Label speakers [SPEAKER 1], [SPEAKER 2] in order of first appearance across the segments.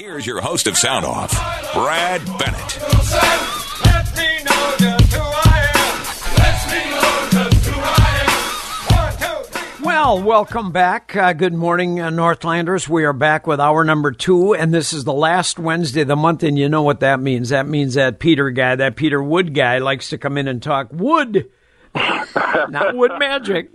[SPEAKER 1] Here's your host of Sound Off, Brad Bennett.
[SPEAKER 2] Well, welcome back. Uh, good morning, uh, Northlanders. We are back with hour number two, and this is the last Wednesday of the month, and you know what that means. That means that Peter guy, that Peter Wood guy, likes to come in and talk wood, not wood magic.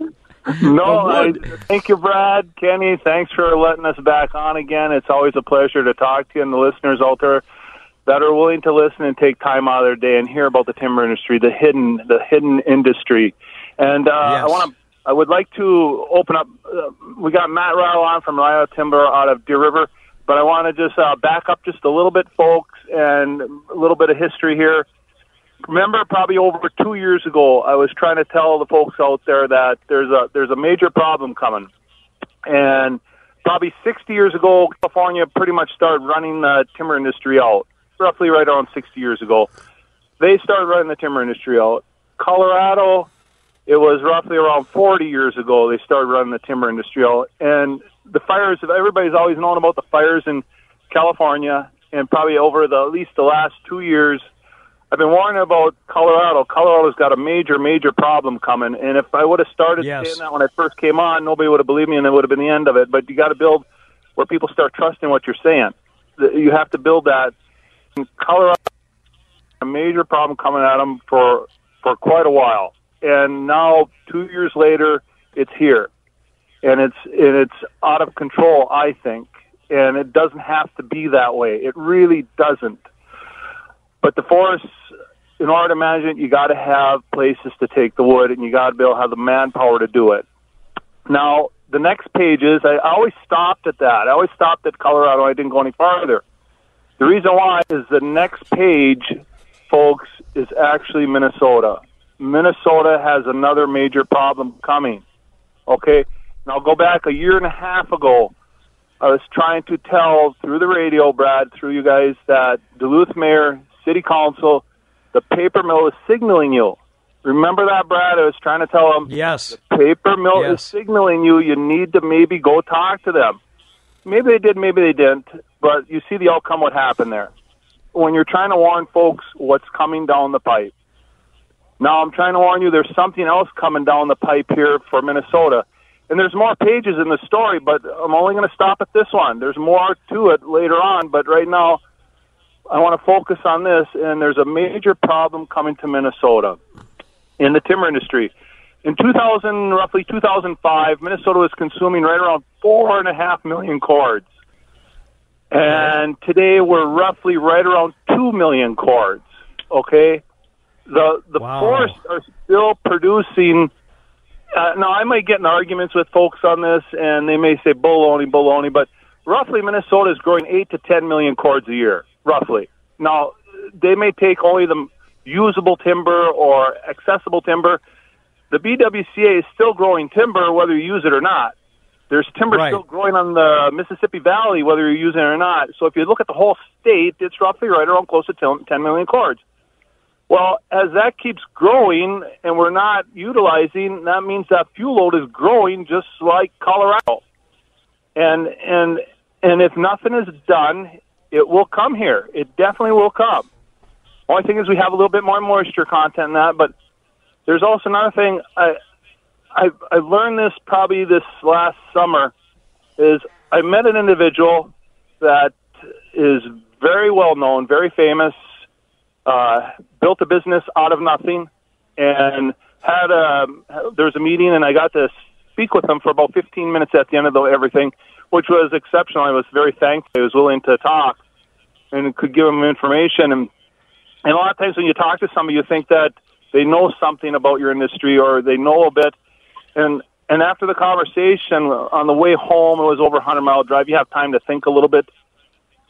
[SPEAKER 3] No, I, thank you, Brad, Kenny. Thanks for letting us back on again. It's always a pleasure to talk to you and the listeners out there that are willing to listen and take time out of their day and hear about the timber industry, the hidden, the hidden industry. And uh,
[SPEAKER 2] Yes.
[SPEAKER 3] I want to, I would like to open up. Uh, we got Matt Rajala on from Rajala Timber out of Deer River, but I want to just uh, back up just a little bit, folks, and a little bit of history here remember probably over two years ago I was trying to tell the folks out there that there's a there's a major problem coming. And probably 60 years ago California pretty much started running the timber industry out. Roughly right around 60 years ago. They started running the timber industry out. Colorado it was roughly around 40 years ago they started running the timber industry out and the fires everybody's always known about the fires in California and probably over the at least the last 2 years I've been warning about Colorado. Colorado's got a major, major problem coming. And if I would have started
[SPEAKER 2] Yes.
[SPEAKER 3] saying that when I first came on, nobody would have believed me, and it would have been the end of it. But you got to build where people start trusting what you're saying. You have to build that. In Colorado, a major problem coming at them for for quite a while, and now two years later, it's here, and it's and it's out of control. I think, and it doesn't have to be that way. It really doesn't. But the forests, in order to manage it, you got to have places to take the wood, and you got to be able to have the manpower to do it. Now, the next pages, I always stopped at that. I always stopped at Colorado. I didn't go any farther. The reason why is the next page, folks, is actually Minnesota. Minnesota has another major problem coming. Okay? Now, go back a year and a half ago. I was trying to tell through the radio, Brad, through you guys, that Duluth Mayor, City Council, the paper mill is signaling you. Remember that, Brad? I was trying to tell them
[SPEAKER 2] Yes.
[SPEAKER 3] The paper mill is signaling you. You need to maybe go talk to them. Maybe they did, maybe they didn't. But you see the outcome. What happened there? When you're trying to warn folks what's coming down the pipe. Now I'm trying to warn you. There's something else coming down the pipe here for Minnesota, and there's more pages in the story. But I'm only going to stop at this one. There's more to it later on. But right now, I want to focus on this. And there's a major problem coming to Minnesota in the timber industry. In 2000, roughly 2005, Minnesota was consuming right around four and a half million cords, and today we're roughly right around two million cords. Okay, the the
[SPEAKER 2] Wow.
[SPEAKER 3] forests are still producing. Uh, now I might get in arguments with folks on this, and they may say baloney, baloney, but roughly Minnesota is growing eight to ten million cords a year, roughly. Now they may take only the usable timber or accessible timber. The BWCA is still growing timber whether you use it or not. There's timber
[SPEAKER 2] Right.
[SPEAKER 3] still growing on the Mississippi Valley whether you're using it or not. So if you look at the whole state, it's roughly right around close to 10 10 million cords. Well, as that keeps growing and we're not utilizing, that means that fuel load is growing just like Colorado. And and and if nothing is done, it will come here. It definitely will come. Only thing is we have a little bit more moisture content in that, but there's also another thing I I I learned this probably this last summer is I met an individual that is very well known, very famous, uh, built a business out of nothing, and had a there was a meeting, and I got to speak with him for about 15 minutes at the end of the, everything, which was exceptional. I was very thankful. He was willing to talk and could give him information. And, and a lot of times when you talk to somebody, you think that they know something about your industry or they know a bit. And and after the conversation on the way home, it was over a hundred mile drive. You have time to think a little bit.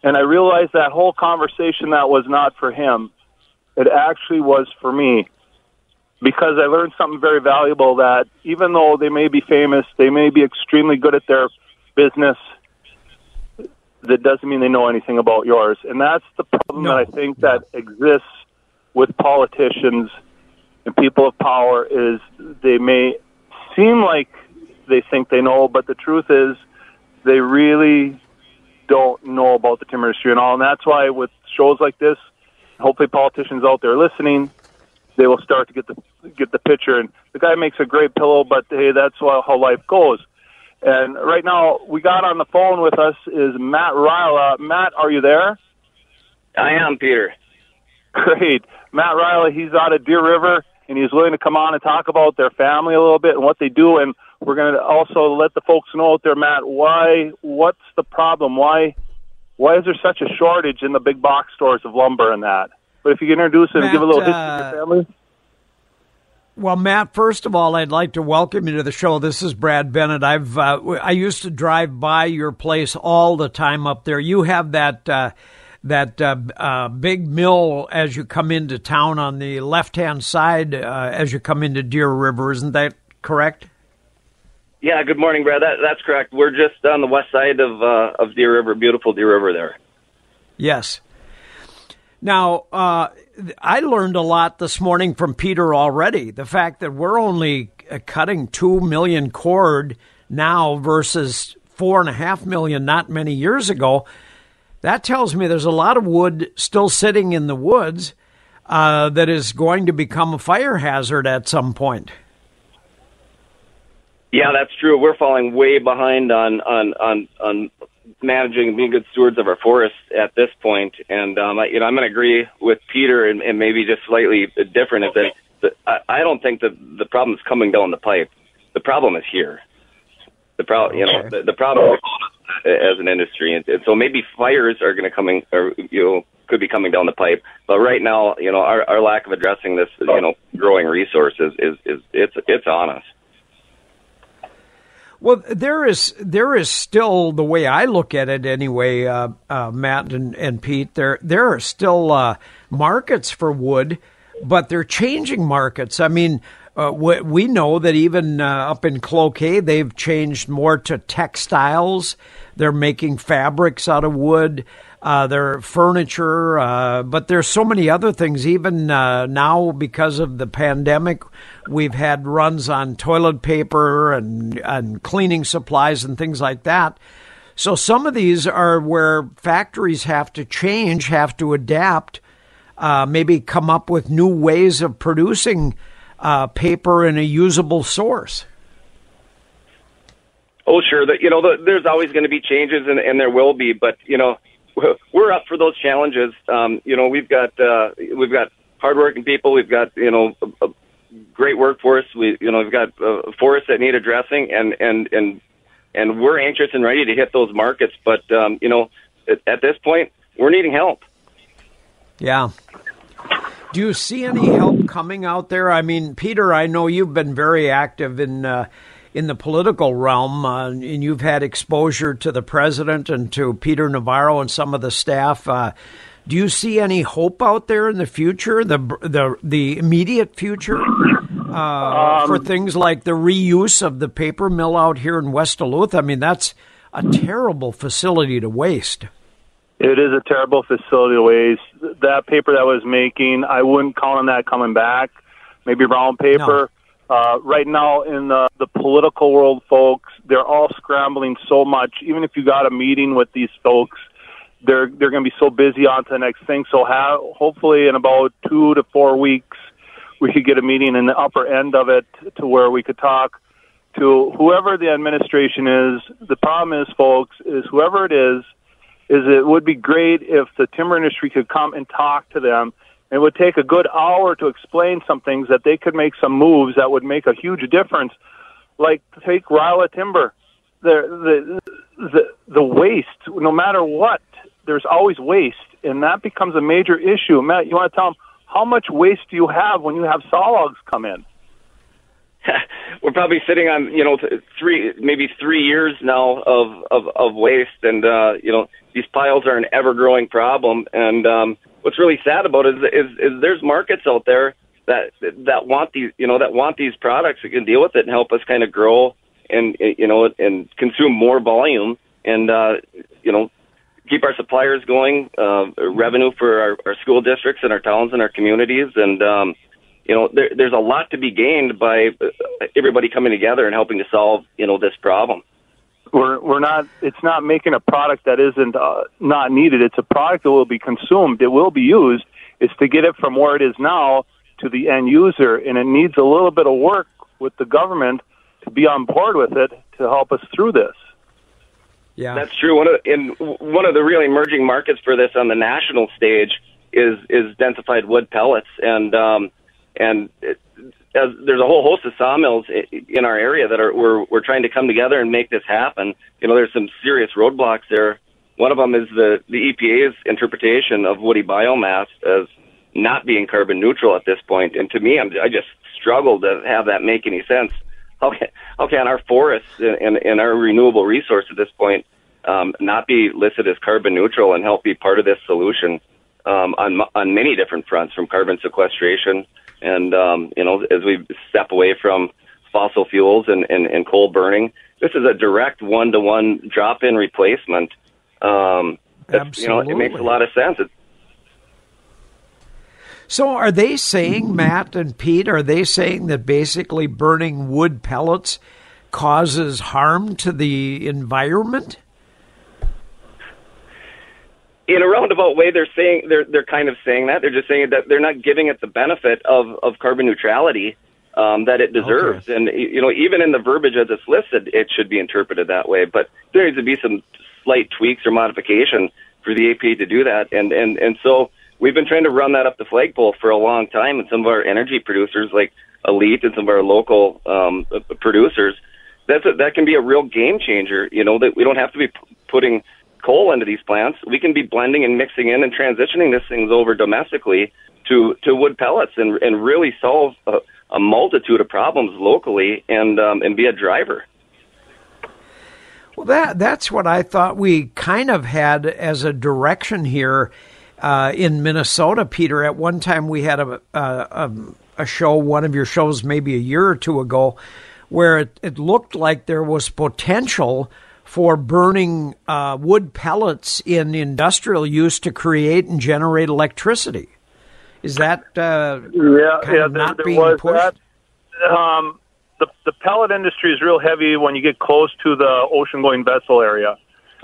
[SPEAKER 3] And I realized that whole conversation that was not for him. It actually was for me because I learned something very valuable that even though they may be famous, they may be extremely good at their business, that doesn't mean they know anything about yours. And that's the problem
[SPEAKER 2] No.
[SPEAKER 3] that I think that exists with politicians and people of power is they may seem like they think they know, but the truth is they really don't know about the timber industry and all. And that's why with shows like this, hopefully politicians out there listening, they will start to get the get the picture. And the guy makes a great pillow, but hey, that's how life goes. And right now, we got on the phone with us is Matt Rajala. Matt, are you there?
[SPEAKER 4] I am, Peter.
[SPEAKER 3] Great. Matt Rajala, he's out of Deer River, and he's willing to come on and talk about their family a little bit and what they do. And we're going to also let the folks know out there, Matt, why, what's the problem? Why, why is there such a shortage in the big box stores of lumber and that? But if you can introduce it and give a little history uh, of your uh, family.
[SPEAKER 2] Well, Matt, first of all, I'd like to welcome you to the show. This is Brad Bennett. I've uh, I used to drive by your place all the time up there. You have that uh, that uh, uh big mill as you come into town on the left hand side uh, as you come into Deer River. Isn't that correct?
[SPEAKER 4] Yeah. Good morning, Brad. That, that's correct. We're just on the west side of uh, of Deer River. Beautiful Deer River there.
[SPEAKER 2] Yes. Now, uh, I learned a lot this morning from Peter already. The fact that we're only uh, cutting 2 million cord now versus 4.5 million not many years ago, that tells me there's a lot of wood still sitting in the woods uh, that is going to become a fire hazard at some point.
[SPEAKER 4] Yeah, that's true. We're falling way behind on on on on managing and being good stewards of our forests at this point. And um, I, you know, I'm going to agree with Peter, and, and maybe just slightly different. If that, I, I don't think that the problem is coming down the pipe. The problem is here. The problem, you know, the, the problem as an industry, and, and so maybe fires are going to coming, or you know, could be coming down the pipe. But right now, you know, our, our lack of addressing this, you know, growing resources is is it's it's on us.
[SPEAKER 2] Well, there is there is still the way I look at it anyway, uh, uh, Matt and, and Pete. There there are still uh, markets for wood, but they're changing markets. I mean, uh, we, we, know that even uh, up in Cloquet, they've changed more to textiles. They're making fabrics out of wood. Uh, their furniture, uh, but there's so many other things. Even uh, now, because of the pandemic, we've had runs on toilet paper and and cleaning supplies and things like that. So some of these are where factories have to change, have to adapt, uh, maybe come up with new ways of producing uh, paper in a usable source.
[SPEAKER 4] Oh, sure. That you know, the, there's always going to be changes, and, and there will be. But you know, we're up for those challenges. Um, you know, we've got uh, we've got hardworking people. We've got you know a, a great workforce. We you know we've got uh, forests that need addressing, and and and and we're anxious and ready to hit those markets. But um, you know, at, at this point, we're needing help.
[SPEAKER 2] Yeah. Do you see any help coming out there? I mean, Peter, I know you've been very active in. Uh, in the political realm, uh, and you've had exposure to the president and to Peter Navarro and some of the staff. Uh, do you see any hope out there in the future, the the the immediate future, uh, um, for things like the reuse of the paper mill out here in West Duluth? I mean, that's a terrible facility to waste.
[SPEAKER 3] It is a terrible facility to waste. That paper that was making, I wouldn't count on that coming back. Maybe brown paper. No. Uh, right now, in the, the political world, folks, they're all scrambling so much. Even if you got a meeting with these folks, they're they're going to be so busy on to the next thing. So, hopefully, in about two to four weeks, we could get a meeting in the upper end of it to where we could talk to whoever the administration is. The problem is, folks, is whoever it is, is it would be great if the timber industry could come and talk to them it would take a good hour to explain some things that they could make some moves that would make a huge difference. Like take Rajala Timber, the the the the waste. No matter what, there's always waste, and that becomes a major issue. Matt, you want to tell them how much waste do you have when you have saw logs come in?
[SPEAKER 4] We're probably sitting on you know three maybe three years now of of, of waste, and uh, you know these piles are an ever growing problem, and um, what's really sad about it is, is, is there's markets out there that that want these you know that want these products. That can deal with it and help us kind of grow and you know and consume more volume and uh, you know keep our suppliers going, uh, revenue for our, our school districts and our towns and our communities, and um, you know there, there's a lot to be gained by everybody coming together and helping to solve you know this problem.
[SPEAKER 3] we're we're not. It's not making a product that isn't uh, not needed. It's a product that will be consumed. It will be used. It's to get it from where it is now to the end user, and it needs a little bit of work with the government to be on board with it to help us through this.
[SPEAKER 2] Yeah,
[SPEAKER 4] that's true. One of in one of the really emerging markets for this on the national stage is is densified wood pellets, and um, and it, as, there's a whole host of sawmills in our area that are we're we're trying to come together and make this happen. You know, there's some serious roadblocks there. One of them is the the EPA's interpretation of woody biomass as not being carbon neutral at this point. And to me, I'm, I just struggle to have that make any sense. How can, how can our forests and, and our renewable resource at this point um, not be listed as carbon neutral and help be part of this solution um, on on many different fronts, from carbon sequestration and um, you know as we step away from fossil fuels and, and, and coal burning, this is a direct one to one drop in replacement. Um,
[SPEAKER 2] Absolutely.
[SPEAKER 4] You know, it makes a lot of sense. It's,
[SPEAKER 2] so, are they saying, Matt and Pete, are they saying that basically burning wood pellets causes harm to the environment?
[SPEAKER 4] In a roundabout way, they're saying they're they're kind of saying that. They're just saying that they're not giving it the benefit of of carbon neutrality um, that it deserves. Okay. And you know, even in the verbiage as it's listed, it should be interpreted that way. But there needs to be some slight tweaks or modification for the EPA to do that. And and and so we've been trying to run that up the flagpole for a long time, and some of our energy producers, like ALLETE, and some of our local um, producers, that's a, that can be a real game changer. You know that we don't have to be p- putting coal into these plants. We can be blending and mixing in and transitioning these things over domestically to to wood pellets and and really solve a, a multitude of problems locally and um, and be a driver.
[SPEAKER 2] Well, that that's what I thought we kind of had as a direction here uh, in Minnesota, Peter. At one time, we had a, a, a show, one of your shows, maybe a year or two ago, where it, it looked like there was potential for burning uh, wood pellets in industrial use to create and generate electricity. Is that uh,
[SPEAKER 3] yeah, yeah, there,
[SPEAKER 2] not
[SPEAKER 3] there
[SPEAKER 2] being
[SPEAKER 3] was
[SPEAKER 2] pushed?
[SPEAKER 3] That. Um, the the pellet industry is real heavy when you get close to the ocean going vessel area.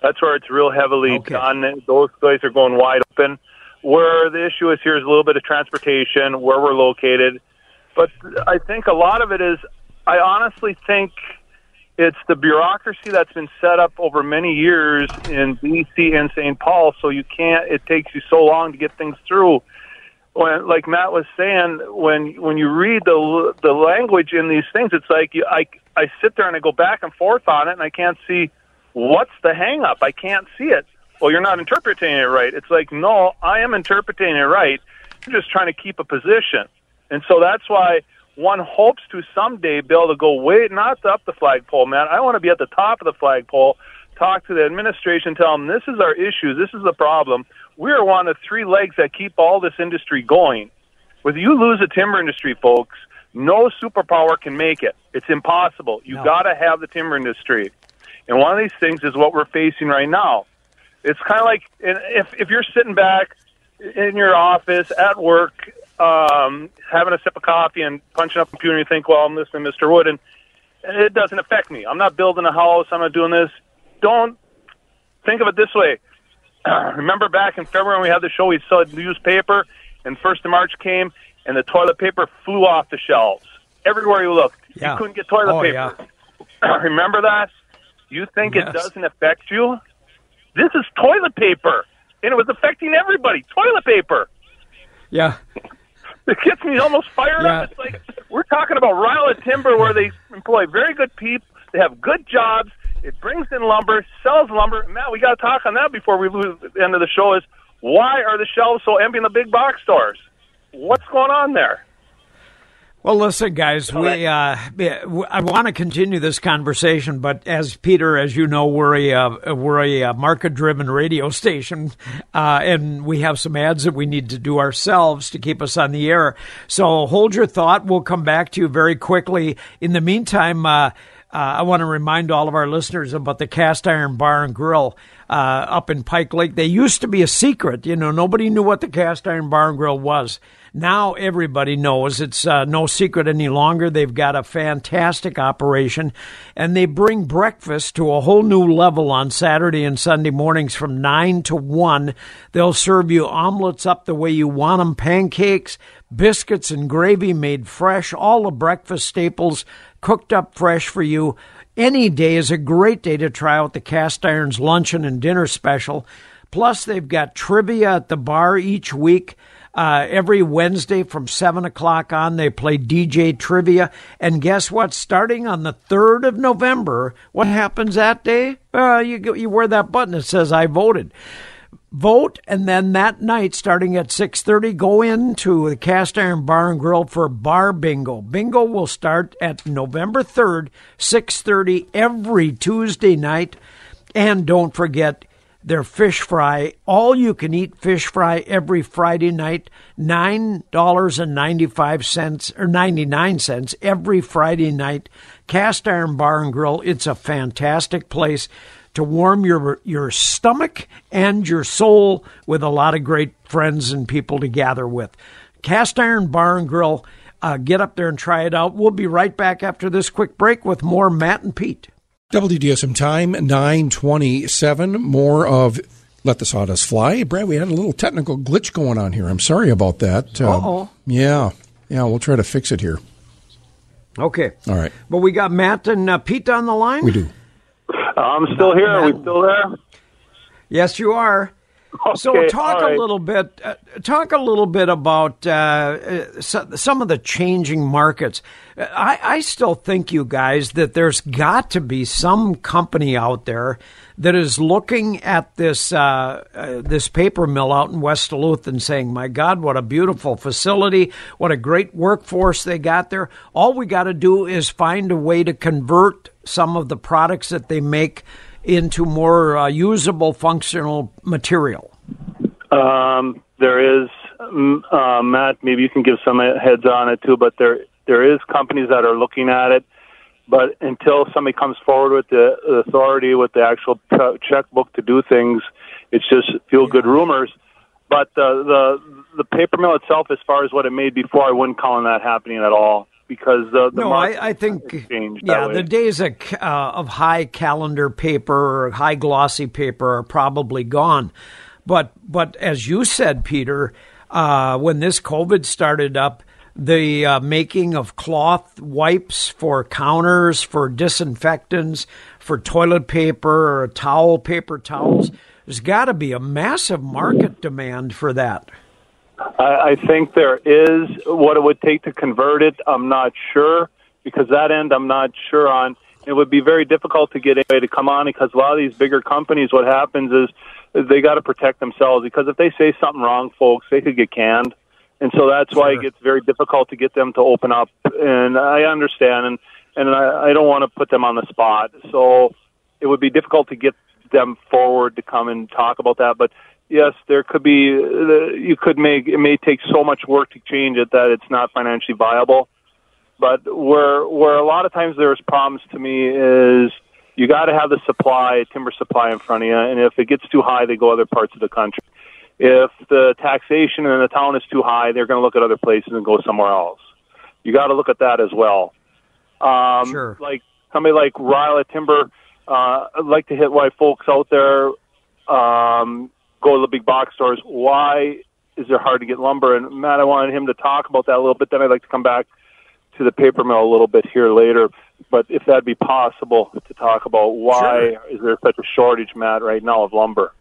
[SPEAKER 3] That's where it's real heavily
[SPEAKER 2] Okay.
[SPEAKER 3] done. Those guys are going wide open. Where the issue is here is a little bit of transportation, where we're located. But I think a lot of it is, I honestly think it's the bureaucracy that's been set up over many years in DC and St. Paul, so you can't, it takes you so long to get things through. When, like Matt was saying, when when you read the the language in these things, it's like you, I I sit there and I go back and forth on it, and I can't see what's the hang up? I can't see it. Well, you're not interpreting it right. It's like, no, I am interpreting it right. You're just trying to keep a position. And so that's why one hopes to someday be able to go way, not up the flagpole, man. I want to be at the top of the flagpole, talk to the administration, tell them this is our issue, this is the problem. We are one of three legs that keep all this industry going. With you lose the timber industry, folks, no superpower can make it. It's impossible. You
[SPEAKER 2] No.
[SPEAKER 3] got to have the timber industry. And one of these things is what we're facing right now. It's kind of like if if you're sitting back in your office at work, um, having a sip of coffee and punching up a computer, and you think, "Well, I'm listening to Mr. Wood," and it doesn't affect me. I'm not building a house. I'm not doing this. Don't think of it this way. Remember back in February when we had the show, we saw newspaper, and first of March came, and the toilet paper flew off the shelves everywhere you looked.
[SPEAKER 2] Yeah.
[SPEAKER 3] You couldn't get toilet
[SPEAKER 2] Oh,
[SPEAKER 3] paper. Remember that? You think
[SPEAKER 2] Yes.
[SPEAKER 3] it doesn't affect you? This is toilet paper, and it was affecting everybody. Toilet paper.
[SPEAKER 2] Yeah.
[SPEAKER 3] It gets me almost fired
[SPEAKER 2] Yeah.
[SPEAKER 3] up. It's like we're talking about Rajala Timber, where they employ very good people. They have good jobs. It brings in lumber, sells lumber. Matt, we got to talk on that before we lose the end of the show. Is why are the shelves so empty in the big box stores? What's going on there?
[SPEAKER 2] Well, listen, guys, we uh, I want to continue this conversation, but as Peter, as you know, we're a uh, we're a uh, market-driven radio station, uh, and we have some ads that we need to do ourselves to keep us on the air. So hold your thought. We'll come back to you very quickly. In the meantime. Uh, uh, I want to remind all of our listeners about the Cast Iron Bar and Grill. uh, up in Pike Lake. They used to be a secret. You know, nobody knew what the cast iron bar and grill was. Now everybody knows it's uh, no secret any longer. They've got a fantastic operation, and they bring breakfast to a whole new level on Saturday and Sunday mornings from 9 to 1. They'll serve you omelets up the way you want them, pancakes, biscuits, and gravy made fresh, all the breakfast staples cooked up fresh for you. Any day is a great day to try out the Cast Irons luncheon and dinner special. Plus, they've got trivia at the bar each week. Uh, every Wednesday from 7 o'clock on, they play DJ Trivia. And guess what? Starting on the 3rd of November, what happens that day? Uh, you, you wear that button that says, I voted vote and then that night starting at 6.30 go into the cast iron bar and grill for bar bingo bingo will start at november 3rd 6.30 every tuesday night and don't forget their fish fry all you can eat fish fry every friday night $9.95 or 99 cents every friday night cast iron bar and grill it's a fantastic place to warm your your stomach and your soul with a lot of great friends and people to gather with. Cast Iron Bar and Grill. Uh, get up there and try it out. We'll be right back after this quick break with more Matt and Pete.
[SPEAKER 5] WDSM time 927. More of Let the Sawdust Fly. Brad, we had a little technical glitch going on here. I'm sorry about that.
[SPEAKER 2] Uh oh.
[SPEAKER 5] Yeah. Yeah, we'll try to fix it here.
[SPEAKER 2] Okay.
[SPEAKER 5] All right.
[SPEAKER 2] But we got Matt and uh, Pete on the line?
[SPEAKER 5] We do.
[SPEAKER 3] I'm still here. Are we still there?
[SPEAKER 2] Yes, you are.
[SPEAKER 3] Okay,
[SPEAKER 2] so talk
[SPEAKER 3] right.
[SPEAKER 2] a little bit. Uh, talk a little bit about uh, uh, so, some of the changing markets. Uh, I, I still think, you guys, that there's got to be some company out there that is looking at this uh, uh, this paper mill out in West Duluth and saying, "My God, what a beautiful facility! What a great workforce they got there! All we got to do is find a way to convert some of the products that they make." Into more uh, usable, functional material?
[SPEAKER 3] Um, there is, um, uh, Matt. Maybe you can give some heads on it too. But there, there is companies that are looking at it. But until somebody comes forward with the authority, with the actual checkbook to do things, it's just feel good rumors. But the the the paper mill itself, as far as what it made before, I wouldn't count on that happening at all because the, the
[SPEAKER 2] no, I, I think yeah, the days of, uh, of high calendar paper or high glossy paper are probably gone. But but as you said, Peter, uh, when this COVID started up, the uh, making of cloth wipes for counters, for disinfectants, for toilet paper or towel paper towels, there's got to be a massive market demand for that.
[SPEAKER 3] I, I think there is what it would take to convert it. I'm not sure because that end I'm not sure on. It would be very difficult to get anybody to come on because a lot of these bigger companies, what happens is they got to protect themselves because if they say something wrong, folks, they could get canned. And so that's why it gets very difficult to get them to open up. And I understand, and and I, I don't want to put them on the spot. So it would be difficult to get them forward to come and talk about that. But yes, there could be. You could make it may take so much work to change it that it's not financially viable. But where where a lot of times there's problems to me is you got to have the supply timber supply in front of you, and if it gets too high, they go other parts of the country. If the taxation in the town is too high, they're going to look at other places and go somewhere else. You got to look at that as well. Um,
[SPEAKER 2] sure.
[SPEAKER 3] Like somebody like Rajala Timber, uh, I'd like to hit why folks out there um, go to the big box stores. Why is it hard to get lumber? And Matt, I wanted him to talk about that a little bit. Then I'd like to come back to the paper mill a little bit here later. But if that'd be possible to talk about why
[SPEAKER 2] sure.
[SPEAKER 3] is there such a shortage, Matt, right now of lumber?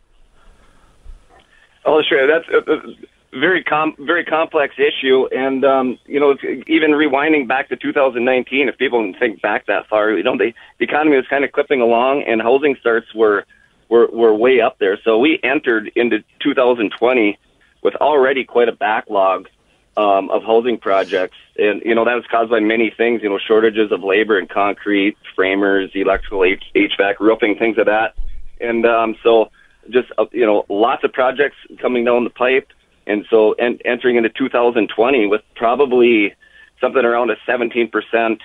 [SPEAKER 4] Oh, sure. That's a, a very com- very complex issue, and um, you know, even rewinding back to 2019, if people can think back that far, you know, the, the economy was kind of clipping along, and housing starts were were were way up there. So we entered into 2020 with already quite a backlog um, of housing projects, and you know that was caused by many things. You know, shortages of labor and concrete, framers, electrical, H- HVAC, roofing, things of that, and um, so just uh, you know lots of projects coming down the pipe, and so en- entering into 2020 with probably something around a 17 percent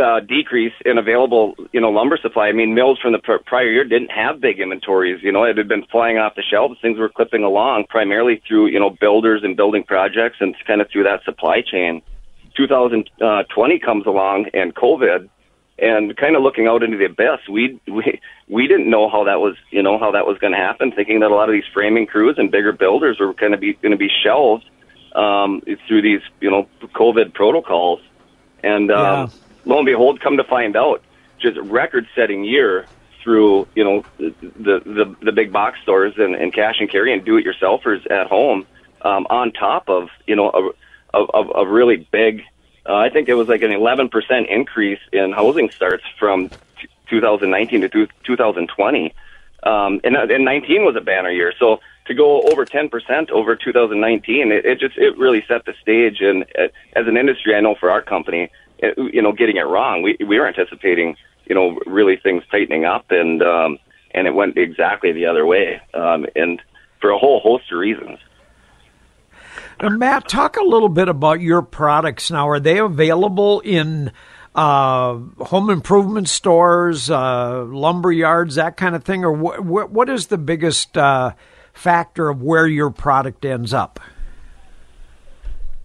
[SPEAKER 4] uh, decrease in available, you know, lumber supply. I mean, mills from the pr- prior year didn't have big inventories. You know, it had been flying off the shelves. Things were clipping along primarily through, you know, builders and building projects and kind of through that supply chain. 2020 comes along and COVID, and kind of looking out into the abyss. We we we didn't know how that was, you know, how that was going to happen. Thinking that a lot of these framing crews and bigger builders were going to be going to be shelved um, through these, you know, COVID protocols, and um,
[SPEAKER 2] Yeah.
[SPEAKER 4] Lo and behold, come to find out, just record-setting year through, you know, the the the big box stores and, and cash and carry and do-it-yourselfers at home, um, on top of, you know, a, of, a really big. Uh, I think it was like an 11% increase in housing starts from t- 2019 to two- 2020. Um, and, uh, and 19 was a banner year. So to go over 10% over 2019, it, it just, it really set the stage. And uh, as an industry, I know for our company, you know, getting it wrong, we, we were anticipating, you know, really things tightening up and, um, and it went exactly the other way. Um, and for a whole host of reasons.
[SPEAKER 2] Uh, Matt, talk a little bit about your products now. Are they available in uh, home improvement stores, uh, lumber yards, that kind of thing, or wh- wh- what is the biggest uh, factor of where your product ends up?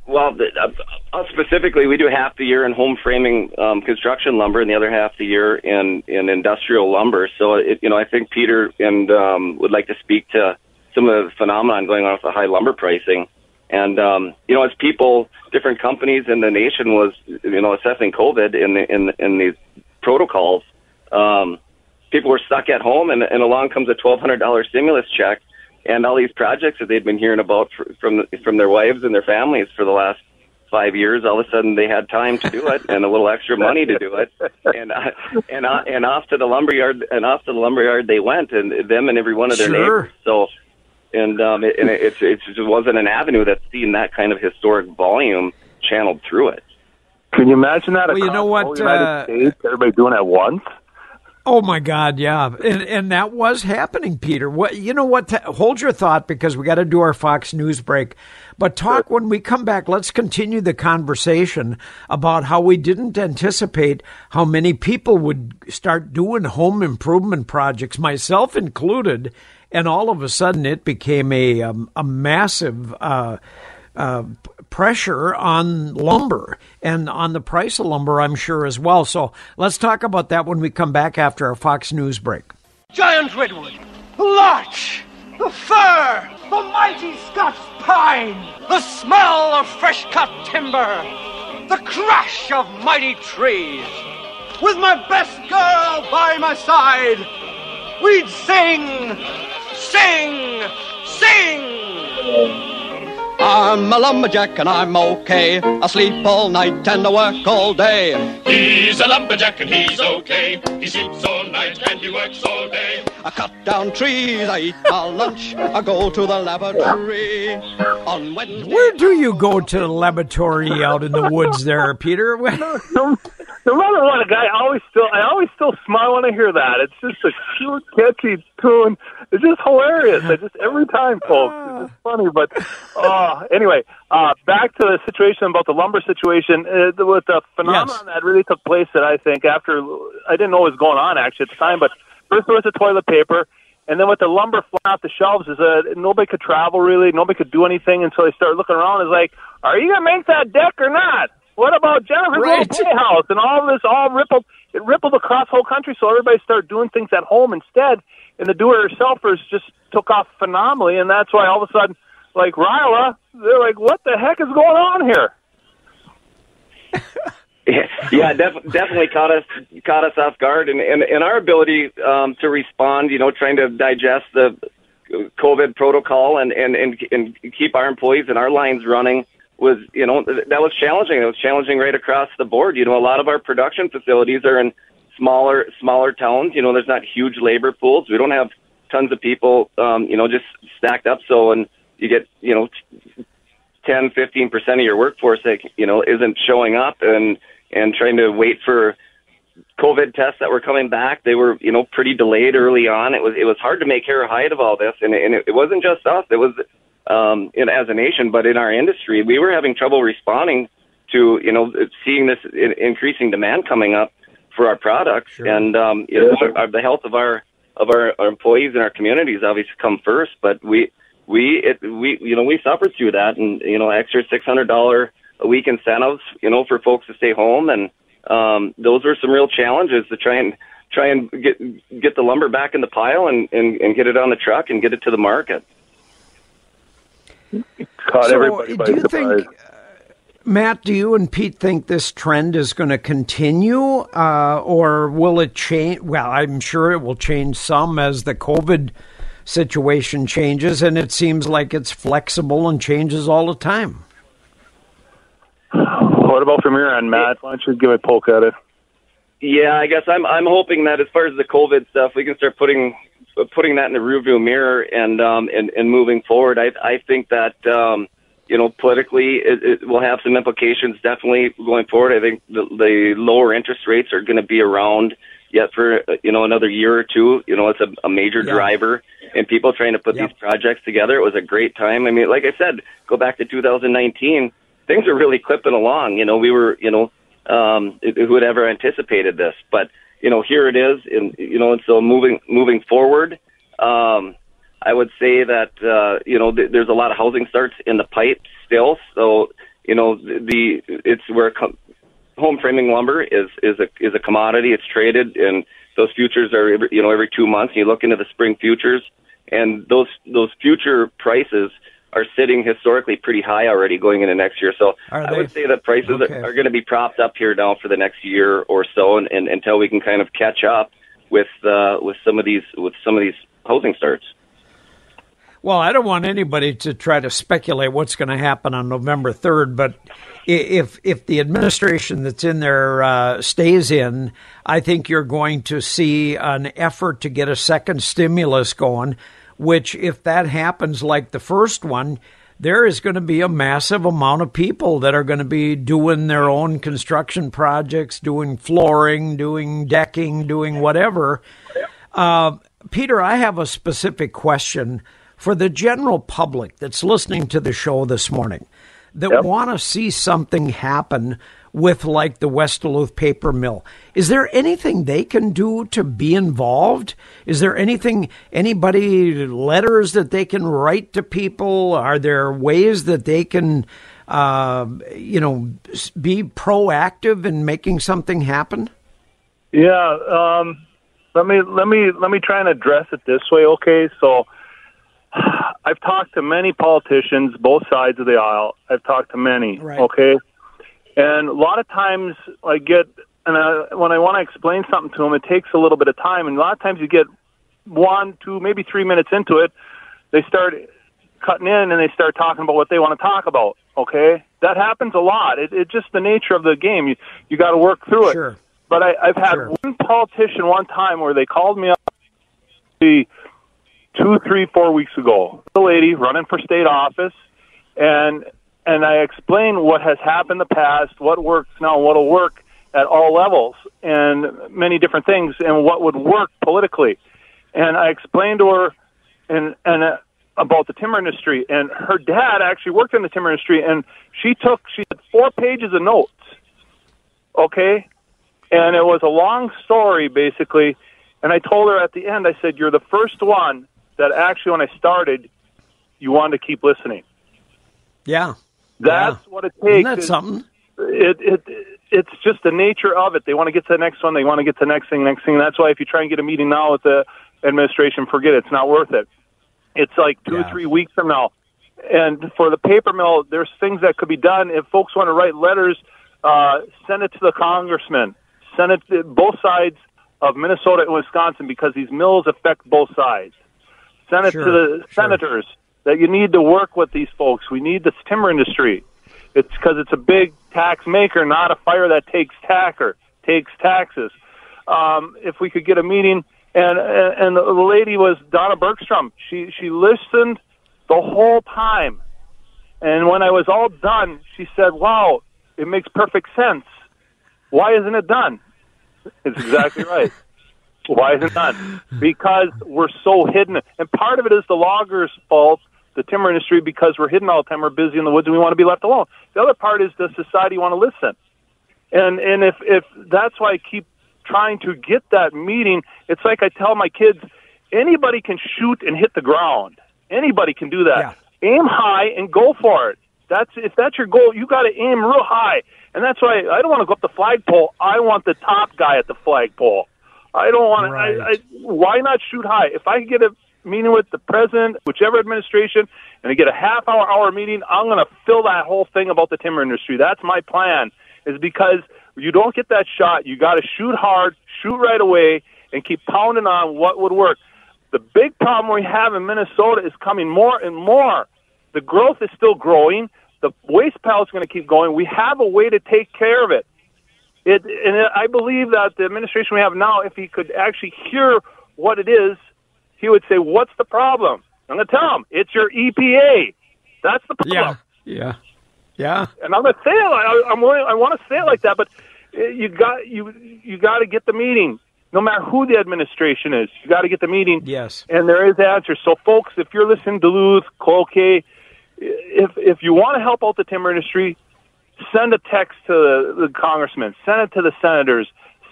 [SPEAKER 4] Well, the, uh, us specifically, we do half the year in home framing um, construction lumber, and the other half the year in in industrial lumber. So, it, you know, I think Peter and um, would like to speak to some of the phenomenon going on with the high lumber pricing. And um, you know, as people, different companies in the nation was, you know, assessing COVID in the, in in these protocols, um, people were stuck at home, and, and along comes a twelve hundred dollar stimulus check, and all these projects that they'd been hearing about fr- from from their wives and their families for the last five years. All of a sudden, they had time to do it and a little extra money to do it, and uh, and uh, and off to the lumberyard and off to the lumberyard they went, and them and every one of their
[SPEAKER 2] Sure.
[SPEAKER 4] neighbors. So and um, it, and it, it's it just wasn't an avenue that's seen that kind of historic volume channeled through it.
[SPEAKER 3] Can you imagine that?
[SPEAKER 2] Well, you know what,
[SPEAKER 3] whole United
[SPEAKER 2] uh,
[SPEAKER 3] States, everybody doing it at once.
[SPEAKER 2] Oh my God, yeah, and and that was happening, Peter. What you know? What? hold your thought because we got to do our Fox News break. But talk when we come back. Let's continue the conversation about how we didn't anticipate how many people would start doing home improvement projects, myself included, and all of a sudden it became a um, a massive. Uh, uh, pressure on lumber and on the price of lumber, I'm sure, as well. So let's talk about that when we come back after our Fox News break.
[SPEAKER 6] giant redwood, the larch, the fir, the mighty Scots pine, the smell of fresh cut timber, the crash of mighty trees. With my best girl by my side, we'd sing, sing, sing. I'm a lumberjack and I'm okay. I sleep all night and I work all day.
[SPEAKER 7] He's a lumberjack and he's okay. He sleeps all night and he works all day.
[SPEAKER 6] I cut down trees, I eat my lunch, I go to the laboratory. On Wednesday,
[SPEAKER 2] Where do you go to the laboratory out in the woods there, Peter?
[SPEAKER 3] no, no matter what, a guy always still I always still smile when I hear that. It's just a cute, catchy tune. It's just hilarious. I just every time, folks. It's just funny, but uh, anyway, uh, back to the situation about the lumber situation uh, with the phenomenon
[SPEAKER 2] Yes.
[SPEAKER 3] that really took place. That I think after I didn't know what was going on actually at the time, but first there was the toilet paper. And then with the lumber flying off the shelves, is that nobody could travel really, nobody could do anything until they started looking around. It's like, are you gonna make that deck or not? What about Jennifer's
[SPEAKER 2] Right.
[SPEAKER 3] little playhouse and all this? All rippled, it rippled across the whole country. So everybody started doing things at home instead, and the do-it-yourselfers just took off phenomenally. And that's why all of a sudden, like Rajala, they're like, "What the heck is going on here?"
[SPEAKER 4] yeah, def- definitely caught us caught us off guard, and and, and our ability um, to respond, you know, trying to digest the COVID protocol and and and and keep our employees and our lines running was, you know, that was challenging. It was challenging right across the board. You know, a lot of our production facilities are in smaller smaller towns. You know, there's not huge labor pools. We don't have tons of people, um, you know, just stacked up. So, and you get, you know. 10, 15 percent of your workforce that you know isn't showing up and and trying to wait for COVID tests that were coming back. They were you know pretty delayed early on. It was it was hard to make hair or hide of all this, and and it, it wasn't just us. It was um, in, as a nation, but in our industry, we were having trouble responding to you know seeing this in, increasing demand coming up for our products,
[SPEAKER 2] Sure.
[SPEAKER 4] and um, you know, our, the health of our of our, our employees and our communities obviously come first. But we we it, we you know we suffered through that, and you know extra six hundred dollar a week incentives, you know, for folks to stay home, and um, those were some real challenges to try and try and get get the lumber back in the pile and, and, and get it on the truck and get it to the market.
[SPEAKER 3] Caught
[SPEAKER 2] So,
[SPEAKER 3] everybody by
[SPEAKER 2] do you
[SPEAKER 3] surprise.
[SPEAKER 2] think, Matt, do you and Pete think this trend is going to continue, uh, or will it change? Well, I'm sure it will change some as the COVID situation changes, and it seems like it's flexible and changes all the time.
[SPEAKER 3] What about from your end, Matt? Why don't you give a poke at it?
[SPEAKER 4] Yeah, I guess I'm I'm hoping that as far as the COVID stuff, we can start putting putting that in the rearview mirror and um and, and moving forward. I I think that um you know politically it, it will have some implications definitely going forward. I think the, the lower interest rates are going to be around yet for you know another year or two. You know, it's a, a major
[SPEAKER 2] Yeah.
[SPEAKER 4] driver in people trying to put
[SPEAKER 2] Yep.
[SPEAKER 4] these projects together. It was a great time. I mean, like I said, go back to 2019. Things are really clipping along. You know, we were, you know, um, who would ever anticipated this? But you know, here it is, and you know, and so moving moving forward, um, I would say that uh, you know th- there's a lot of housing starts in the pipe still. So you know, the it's where com- home framing lumber is is a is a commodity. It's traded, and those futures are every, you know every two months. You look into the spring futures, and those those future prices are sitting historically pretty high already going into next year. So
[SPEAKER 2] Are
[SPEAKER 4] I
[SPEAKER 2] they?
[SPEAKER 4] would say that prices
[SPEAKER 2] Okay.
[SPEAKER 4] are, are going to be propped up here now for the next year or so, and, and until we can kind of catch up with uh, with some of these with some of these housing starts.
[SPEAKER 2] Well, I don't want anybody to try to speculate what's going to happen on November 3rd, but if if the administration that's in there uh, stays in, I think you're going to see an effort to get a second stimulus going, which if that happens like the first one, there is going to be a massive amount of people that are going to be doing their own construction projects, doing flooring, doing decking, doing whatever. Uh, Peter, I have a specific question for the general public that's listening to the show this morning that
[SPEAKER 3] Yep.
[SPEAKER 2] want to see something happen with like the West Duluth paper mill. Is there anything they can do to be involved? Is there anything anybody letters that they can write to people? Are there ways that they can uh, you know be proactive in making something happen?
[SPEAKER 3] Yeah, um, let me let me let me try and address it this way. Okay, so I've talked to many politicians, both sides of the aisle. I've talked to many.
[SPEAKER 2] Right.
[SPEAKER 3] Okay, and a lot of times I get and I, when I want to explain something to them, it takes a little bit of time, and a lot of times you get one, two, maybe three minutes into it, they start cutting in and they start talking about what they want to talk about. Okay, that happens a lot. It, it's just the nature of the game. You you got to work through it.
[SPEAKER 2] Sure.
[SPEAKER 3] But I, I've had
[SPEAKER 2] Sure.
[SPEAKER 3] one politician one time where they called me up the two, three, four weeks ago. The lady running for state office, and and I explained what has happened in the past, what works now, what'll work at all levels, and many different things, and what would work politically. And I explained to her, and and. Uh, about the timber industry, and her dad actually worked in the timber industry, and she took she had four pages of notes. Okay, and it was a long story basically and i told her at the end i said you're the first one that actually when i started you wanted to keep listening.
[SPEAKER 2] Yeah.
[SPEAKER 3] that's
[SPEAKER 2] Yeah.
[SPEAKER 3] what it takes.
[SPEAKER 2] Isn't that
[SPEAKER 3] It-
[SPEAKER 2] something?
[SPEAKER 3] it, it it's just the nature of it. They want to get to the next one. They want to get to the next thing next thing. That's why if you try and get a meeting now with the administration forget it. It's not worth it. It's like two
[SPEAKER 2] Yeah.
[SPEAKER 3] or three weeks from now. And for the paper mill there's things that could be done. If folks want to write letters uh, send it to the congressman. Send it to both sides of minnesota and wisconsin because these mills affect both sides send it
[SPEAKER 2] Sure,
[SPEAKER 3] to the
[SPEAKER 2] sure.
[SPEAKER 3] senators that you need to work with these folks we need this timber industry it's because it's a big tax maker, not a fire that takes tacker takes taxes. Um, if we could get a meeting, and and the lady was Donna Bergstrom. She she listened the whole time, and when I was all done, she said, "Wow, it makes perfect sense. Why isn't it done?" It's exactly right. Why isn't it done? Because we're so hidden, and part of it is the loggers' fault the timber industry because we're hidden all the time, we're busy in the woods, and we want to be left alone. The other part is does society want to listen? And and if if that's why I keep trying to get that meeting, it's like I tell my kids, anybody can shoot and hit the ground. Anybody can do that.
[SPEAKER 2] Yeah.
[SPEAKER 3] Aim high and go for it. That's if that's your goal, you got to aim real high. And that's why I don't want to go up the flagpole. I want the top guy at the flagpole. I don't want
[SPEAKER 2] Right.
[SPEAKER 3] to. I, I, why not shoot high? If I can get a meeting with the president, whichever administration, and I get a half hour, hour meeting, I'm going to fill that whole thing about the timber industry. That's my plan. Is because you don't get that shot, you got to shoot hard, shoot right away, and keep pounding on what would work. The big problem we have in Minnesota is coming more and more. The growth is still growing. The waste pile is going to keep going. We have a way to take care of it. It, and I believe that the administration we have now, if he could actually hear what it is, he would say, "What's the problem?" I'm going to tell him it's your EPA. That's the problem.
[SPEAKER 2] Yeah, yeah, yeah.
[SPEAKER 3] And I'm going to say it. Like, I, I'm willing, I want to say it like that, but uh, you got you you got to get the meeting. No matter who the administration is, you got to get the meeting.
[SPEAKER 2] Yes.
[SPEAKER 3] And there is answers. So, folks, if you're listening, to Duluth, Cloquet, if if you want to help out the timber industry, send a text to the, the congressman, send it to the senators,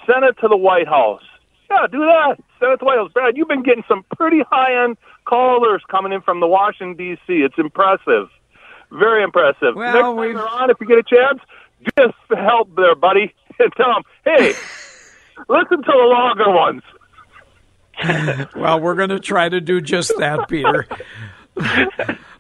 [SPEAKER 3] send it to the White House. Yeah, do that. Send it to the White House. Brad, you've been getting some pretty high end callers coming in from the Washington D.C. It's impressive, very impressive.
[SPEAKER 2] Well,
[SPEAKER 3] Next time
[SPEAKER 2] we've-
[SPEAKER 3] they're on, if you get a chance, just help there, buddy, and tell them, hey, listen to the longer ones.
[SPEAKER 2] Well, we're going to try to do just that, Peter.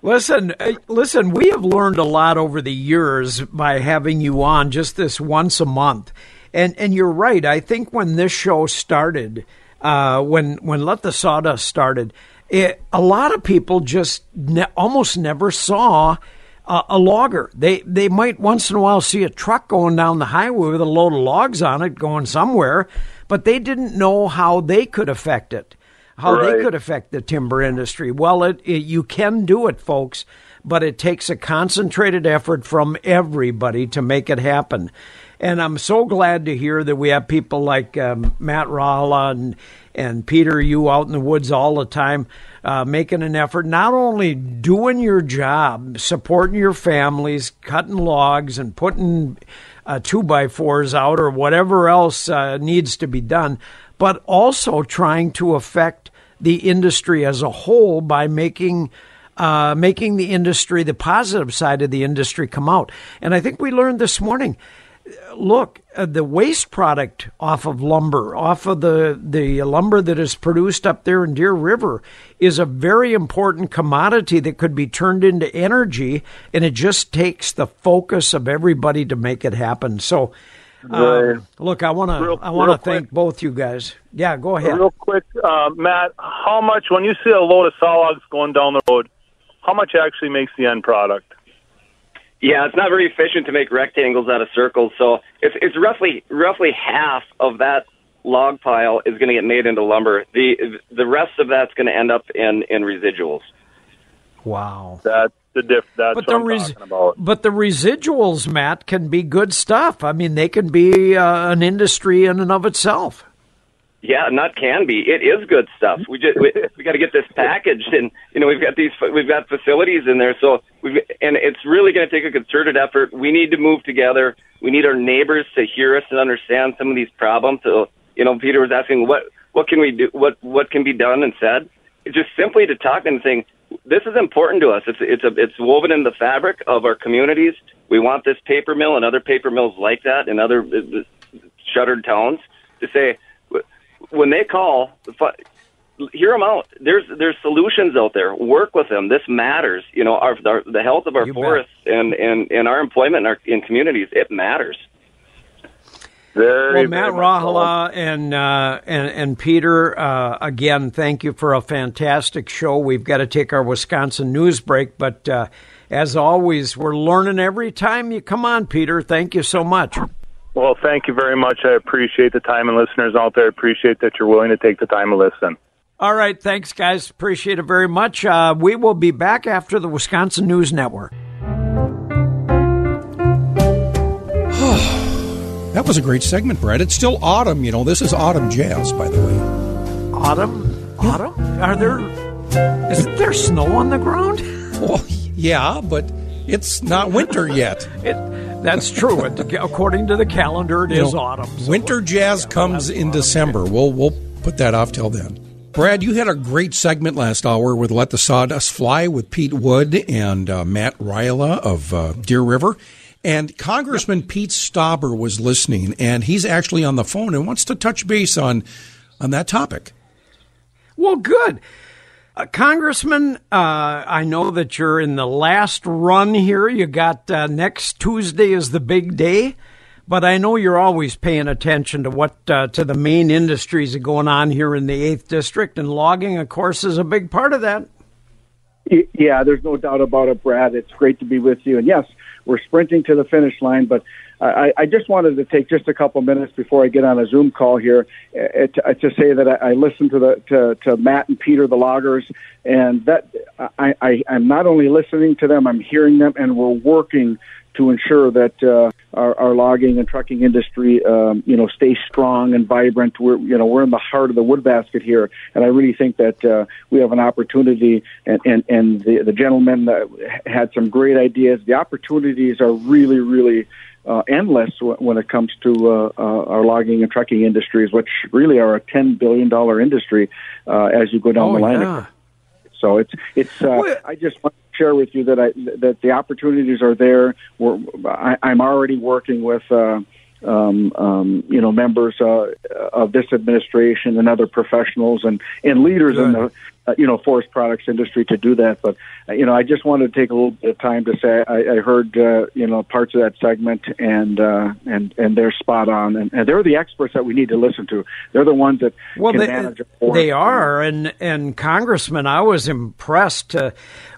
[SPEAKER 2] Listen, uh, listen. We have learned a lot over the years by having you on just this once a month, and and you're right. I think when this show started, uh, when when Let the Sawdust started, it, a lot of people just ne- almost never saw uh, a logger. They they might once in a while see a truck going down the highway with a load of logs on it going somewhere, but they didn't know how they could affect it, how they could affect the timber industry. Well, it, it you can do it, folks, but it takes a concentrated effort from everybody to make it happen. And I'm so glad to hear that we have people like um, Matt Rajala and and Peter, you out in the woods all the time, uh, making an effort, not only doing your job, supporting your families, cutting logs and putting uh, two by fours out or whatever else uh, needs to be done, but also trying to affect the industry as a whole by making uh, making the industry, the positive side of the industry, come out. And I think we learned this morning. Look, uh, the waste product off of lumber, off of the the lumber that is produced up there in Deer River, is a very important commodity that could be turned into energy, and it just takes the focus of everybody to make it happen. So.
[SPEAKER 3] Right.
[SPEAKER 2] Um, look, I want to I want to thank both you guys. Yeah, go ahead.
[SPEAKER 3] Real quick, uh, Matt, how much when you see a load of saw logs going down the road, how much actually makes the end product?
[SPEAKER 4] Yeah, it's not very efficient to make rectangles out of circles. So it's it's roughly roughly half of that log pile is going to get made into lumber. The the rest of that's going to end up in in residuals.
[SPEAKER 2] Wow.
[SPEAKER 3] That's the diff. That's
[SPEAKER 2] But
[SPEAKER 3] what
[SPEAKER 2] the
[SPEAKER 3] I'm
[SPEAKER 2] res-
[SPEAKER 3] talking about.
[SPEAKER 2] but the residuals, Matt, can be good stuff. I mean, they can be uh, an industry in and of itself.
[SPEAKER 4] Yeah, not can be. It is good stuff. We just we, we got to get this packaged, and you know we've got these we've got facilities in there. So we've and it's really going to take a concerted effort. We need to move together. We need our neighbors to hear us and understand some of these problems. So you know, Peter was asking what what can we do? What what can be done and said? It's just simply to talk and saying this is important to us. It's it's a, it's woven in the fabric of our communities. We want this paper mill and other paper mills like that in other uh, shuttered towns to say when they call, hear them out. There's there's solutions out there. Work with them. This matters. You know, our, our the health of our
[SPEAKER 2] You bet.
[SPEAKER 4] forests and, and, and our employment in our in communities. It matters.
[SPEAKER 3] Very,
[SPEAKER 2] Well, Matt
[SPEAKER 3] very much so.
[SPEAKER 2] Rajala and, uh, and and Peter, uh, again, thank you for a fantastic show. We've got to take our Wisconsin news break, but uh, as always, we're learning every time you come on, Peter. Thank you so much.
[SPEAKER 3] Well, thank you very much. I appreciate the time, and listeners out there appreciate that you're willing to take the time to listen.
[SPEAKER 2] All right, thanks, guys. Appreciate it very much. Uh, we will be back after the Wisconsin News Network.
[SPEAKER 5] That was a great segment, Brad. It's still autumn, you know. This is autumn jazz, by the way.
[SPEAKER 2] Autumn, autumn. Are there? Isn't there snow on the ground?
[SPEAKER 5] Well, yeah, but it's not winter yet.
[SPEAKER 2] It, that's true. According to the calendar, it
[SPEAKER 5] You
[SPEAKER 2] is
[SPEAKER 5] know,
[SPEAKER 2] autumn. so
[SPEAKER 5] winter jazz
[SPEAKER 2] yeah,
[SPEAKER 5] comes in. December. We'll we'll put that off till then. Brad, you had a great segment last hour with "Let the Sawdust Fly" with Pete Wood and uh, Matt Rajala of uh, Deer River, and Congressman Pete Stauber was listening, and he's actually on the phone and wants to touch base on on that topic.
[SPEAKER 2] Well, good. Uh, Congressman, uh, I know that you're in the last run here. You got uh, next Tuesday is the big day, but I know you're always paying attention to what uh, to the main industries that are going on here in the eighth district, and logging, of course, is a big part of that.
[SPEAKER 8] Yeah, there's no doubt about it, Brad. It's great to be with you. And yes, we're sprinting to the finish line, but I, I just wanted to take just a couple minutes before I get on a Zoom call here uh, to, to say that I, I listened to the to, to Matt and Peter, the loggers, and that I, I, I'm not only listening to them, I'm hearing them, and we're working to ensure that uh, our, our logging and trucking industry, um, you know, stays strong and vibrant. We're, you know, we're in the heart of the wood basket here, and I really think that uh, we have an opportunity. And and, and the the gentleman had some great ideas. The opportunities are really, really. Uh, endless when it comes to uh, uh, our logging and trucking industries, which really are a ten billion dollar industry uh, as you go down
[SPEAKER 2] Oh,
[SPEAKER 8] the line.
[SPEAKER 2] yeah.
[SPEAKER 8] So it's it's. Uh, I just want to share with you that I that the opportunities are there. We're, I, I'm already working with. Uh, um, um, you know, members uh, of this administration and other professionals and, and leaders in the, uh, you know, forest products industry to do that. But, uh, you know, I just wanted to take a little bit of time to say I, I heard, uh, you know, parts of that segment and, uh, and, and they're spot on. And, and they're the experts that we need to listen to. They're the ones that
[SPEAKER 2] Well,
[SPEAKER 8] can
[SPEAKER 2] they,
[SPEAKER 8] manage a forest.
[SPEAKER 2] they are, and and Congressman, I was impressed uh,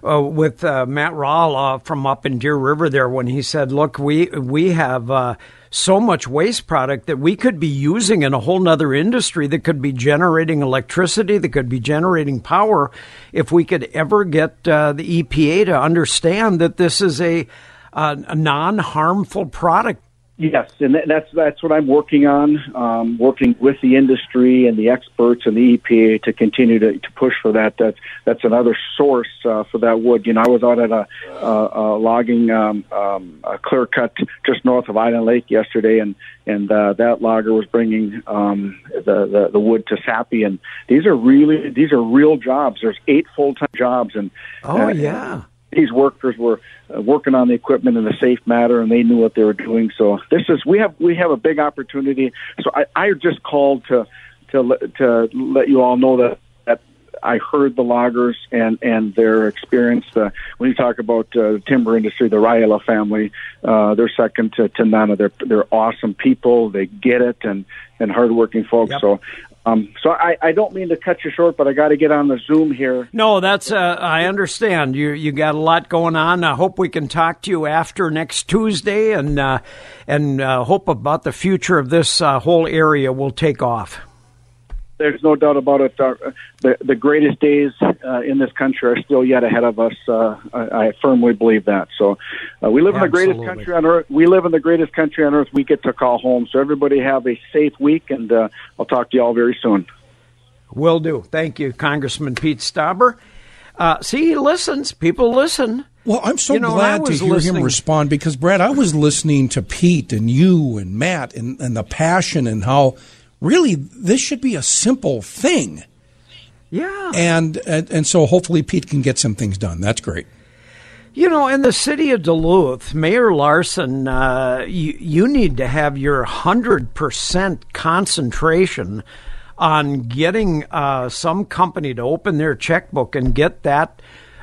[SPEAKER 2] uh, with uh, Matt Rajala from up in Deer River there when he said, "Look, we we have." So much waste product that we could be using in a whole nother industry that could be generating electricity, that could be generating power, if we could ever get uh, the EPA to understand that this is a, uh, a non-harmful product.
[SPEAKER 8] Yes, and that- that's that's what I'm working on, um, working with the industry and the experts and the EPA to continue to, to push for that. That's that's another source uh, for that wood. You know, I was out at a, a, a logging um, um, a clear cut just north of Island Lake yesterday, and and uh, that logger was bringing um, the, the the wood to Sappi, and these are really these are real jobs. There's eight full time jobs, and
[SPEAKER 2] Oh
[SPEAKER 8] uh,
[SPEAKER 2] yeah.
[SPEAKER 8] These workers were uh, working on the equipment in a safe manner and they knew what they were doing so this is we have we have a big opportunity so i i just called to to let- to let you all know that that I heard the loggers and and their experience. Uh, when you talk about uh, the timber industry, the Rajala family, uh, they're second to, to none. They're they're awesome people. They get it and and hardworking folks.
[SPEAKER 2] Yep.
[SPEAKER 8] So um, so I, I don't mean to cut you short, but I got to get on the Zoom here.
[SPEAKER 2] No, that's uh, I understand. You you got a lot going on. I hope we can talk to you after next Tuesday, and uh, and uh, hope about the future of this uh, whole area will take off.
[SPEAKER 8] There's no doubt about it. Uh, the the greatest days uh, in this country are still yet ahead of us. Uh, I, I firmly believe that. So, uh, we live in the greatest country on earth. We live in the greatest country on earth. We get to call home. So everybody have a safe week, and uh, I'll talk to you all very soon.
[SPEAKER 2] Will do. Thank you, Congressman Pete Stauber. Uh, see, he listens. People listen.
[SPEAKER 5] Well, I'm so
[SPEAKER 2] You know,
[SPEAKER 5] glad to
[SPEAKER 2] was
[SPEAKER 5] hear him respond because, Brad, I was listening to Pete and you and Matt and, and the passion and how really this should be a simple thing.
[SPEAKER 2] Yeah.
[SPEAKER 5] And, and and so hopefully Pete can get some things done. That's great.
[SPEAKER 2] You know, in the city of Duluth, Mayor Larson, uh, you, you need to have your 100% concentration on getting uh, some company to open their checkbook and get that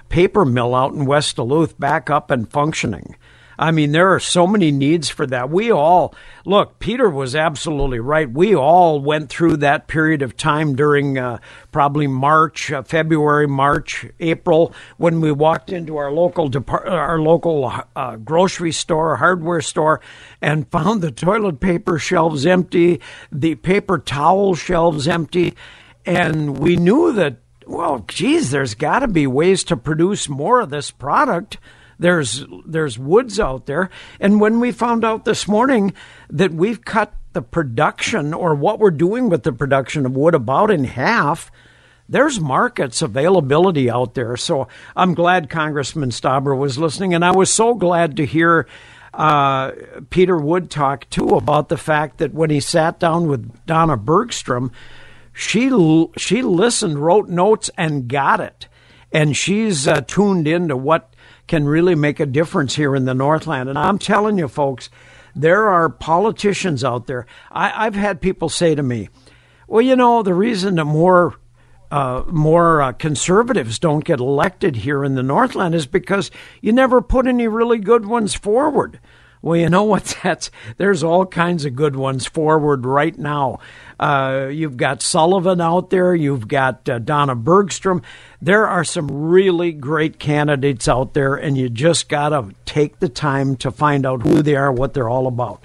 [SPEAKER 2] paper mill out in West Duluth back up and functioning. I mean, there are so many needs for that. We all, look, Peter was absolutely right. We all went through that period of time during uh, probably March, uh, February, March, April, when we walked into our local depart- our local uh, grocery store, hardware store, and found the toilet paper shelves empty, the paper towel shelves empty, and we knew that well, geez, there's got to be ways to produce more of this product. There's there's woods out there, and when we found out this morning that we've cut the production or what we're doing with the production of wood about in half, there's markets availability out there. So I'm glad Congressman Stauber was listening, and I was so glad to hear uh, Peter Wood talk too about the fact that when he sat down with Donna Bergstrom, she she listened, wrote notes, and got it, and she's uh, tuned into what can really make a difference here in the Northland. And I'm telling you, folks, there are politicians out there. I, I've had people say to me, "Well, you know, the reason that more uh, more uh, conservatives don't get elected here in the Northland is because you never put any really good ones forward. Well, you know what? That's there's all kinds of good ones forward right now. Uh, you've got Sullivan out there. You've got uh, Donna Bergstrom. There are some really great candidates out there, and you just got to take the time to find out who they are, what they're all about.